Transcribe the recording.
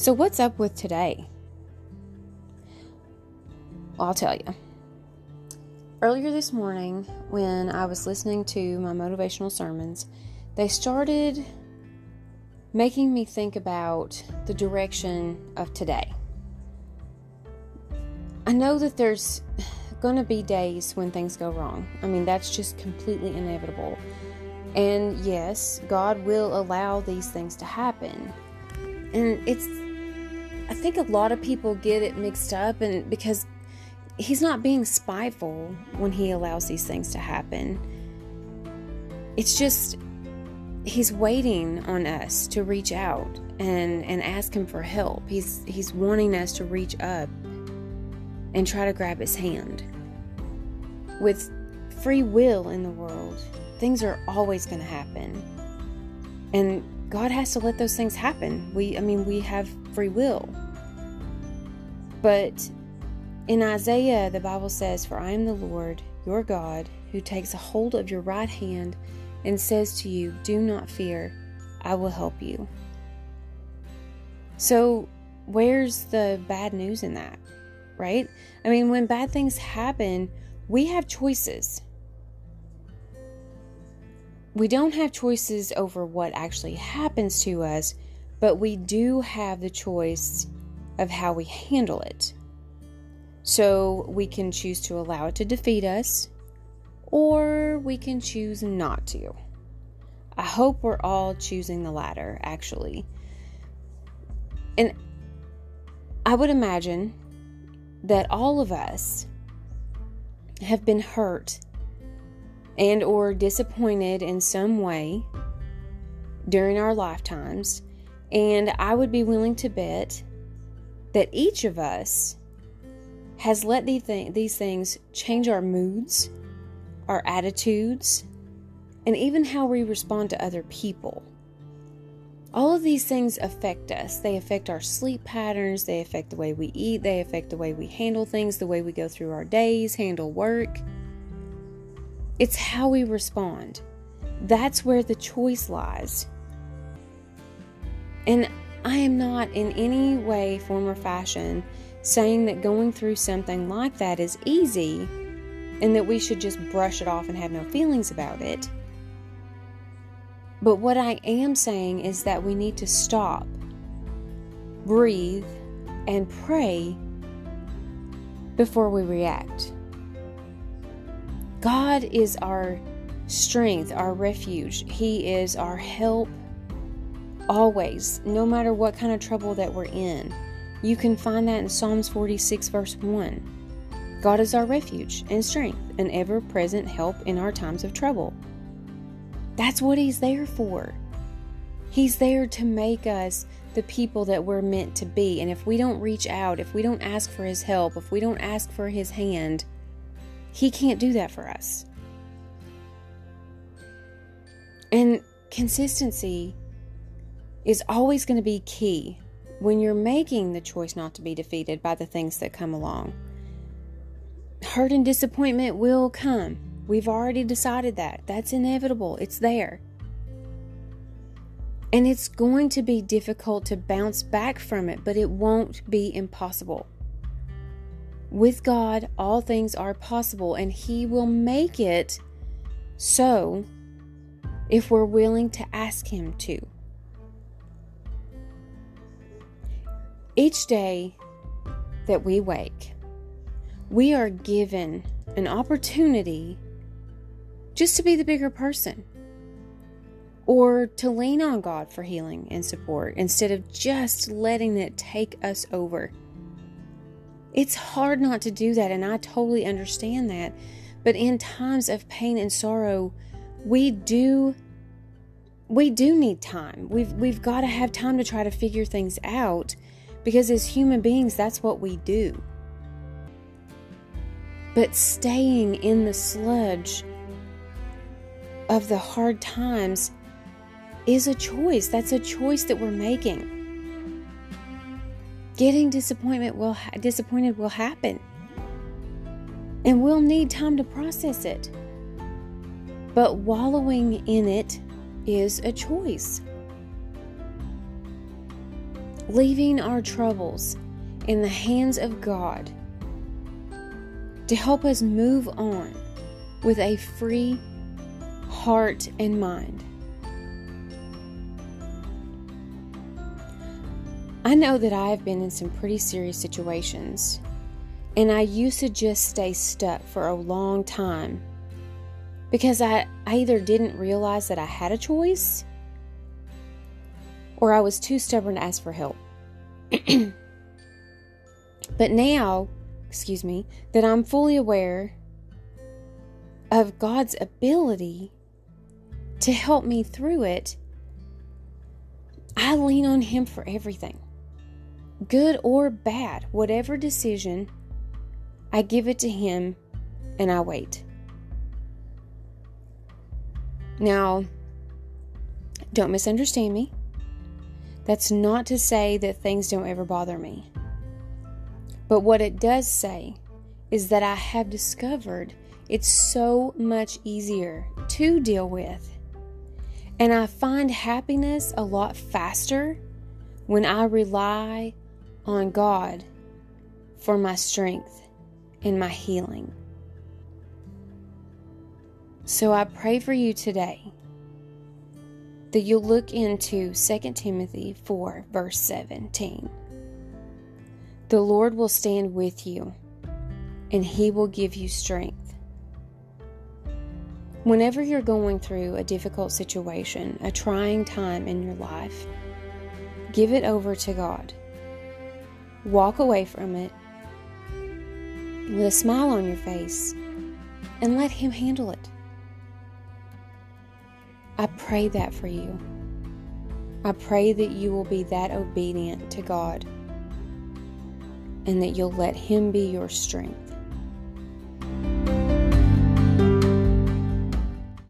So, what's up with today? I'll tell you. Earlier this morning, when I was listening to my motivational sermons, they started making me think about the direction of today. I know that there's going to be days when things go wrong. I mean, that's just completely inevitable. And yes, God will allow these things to happen. And it's, I think a lot of people get it mixed up, and because He's not being spiteful when He allows these things to happen. It's just, He's waiting on us to reach out and, and ask Him for help. He's, he's wanting us to reach up and try to grab His hand. With free will in the world, things are always going to happen. And God has to let those things happen. We I mean we have free will. But in Isaiah the Bible says, "For I am the Lord, your God, who takes a hold of your right hand and says to you, do not fear, I will help you." So, where's the bad news in that? Right? I mean, when bad things happen, we have choices we don't have choices over what actually happens to us, but we do have the choice of how we handle it. So we can choose to allow it to defeat us, or we can choose not to. I hope we're all choosing the latter, actually. And I would imagine that all of us have been hurt and or disappointed in some way during our lifetimes and i would be willing to bet that each of us has let these things change our moods our attitudes and even how we respond to other people all of these things affect us. They affect our sleep patterns, they affect the way we eat, they affect the way we handle things, the way we go through our days, handle work. It's how we respond. That's where the choice lies. And I am not in any way, form, or fashion saying that going through something like that is easy and that we should just brush it off and have no feelings about it. But what I am saying is that we need to stop, breathe, and pray before we react. God is our strength, our refuge. He is our help always, no matter what kind of trouble that we're in. You can find that in Psalms 46, verse 1. God is our refuge and strength, an ever present help in our times of trouble. That's what He's there for. He's there to make us the people that we're meant to be. And if we don't reach out, if we don't ask for His help, if we don't ask for His hand, he can't do that for us. And consistency is always going to be key when you're making the choice not to be defeated by the things that come along. Hurt and disappointment will come. We've already decided that. That's inevitable, it's there. And it's going to be difficult to bounce back from it, but it won't be impossible. With God, all things are possible, and He will make it so if we're willing to ask Him to. Each day that we wake, we are given an opportunity just to be the bigger person or to lean on God for healing and support instead of just letting it take us over. It's hard not to do that, and I totally understand that. But in times of pain and sorrow, we do we do need time. We've we've got to have time to try to figure things out because as human beings that's what we do. But staying in the sludge of the hard times is a choice. That's a choice that we're making. Getting disappointment will ha- disappointed will happen. And we'll need time to process it. But wallowing in it is a choice. Leaving our troubles in the hands of God to help us move on with a free heart and mind. I know that I have been in some pretty serious situations, and I used to just stay stuck for a long time because I, I either didn't realize that I had a choice or I was too stubborn to ask for help. but now, excuse me, that I'm fully aware of God's ability to help me through it, I lean on Him for everything. Good or bad, whatever decision, I give it to Him and I wait. Now, don't misunderstand me. That's not to say that things don't ever bother me. But what it does say is that I have discovered it's so much easier to deal with. And I find happiness a lot faster when I rely on God for my strength and my healing. So I pray for you today that you'll look into 2 Timothy 4, verse 17. The Lord will stand with you, and He will give you strength. Whenever you're going through a difficult situation, a trying time in your life, give it over to God. Walk away from it with a smile on your face and let Him handle it. I pray that for you. I pray that you will be that obedient to God and that you'll let Him be your strength.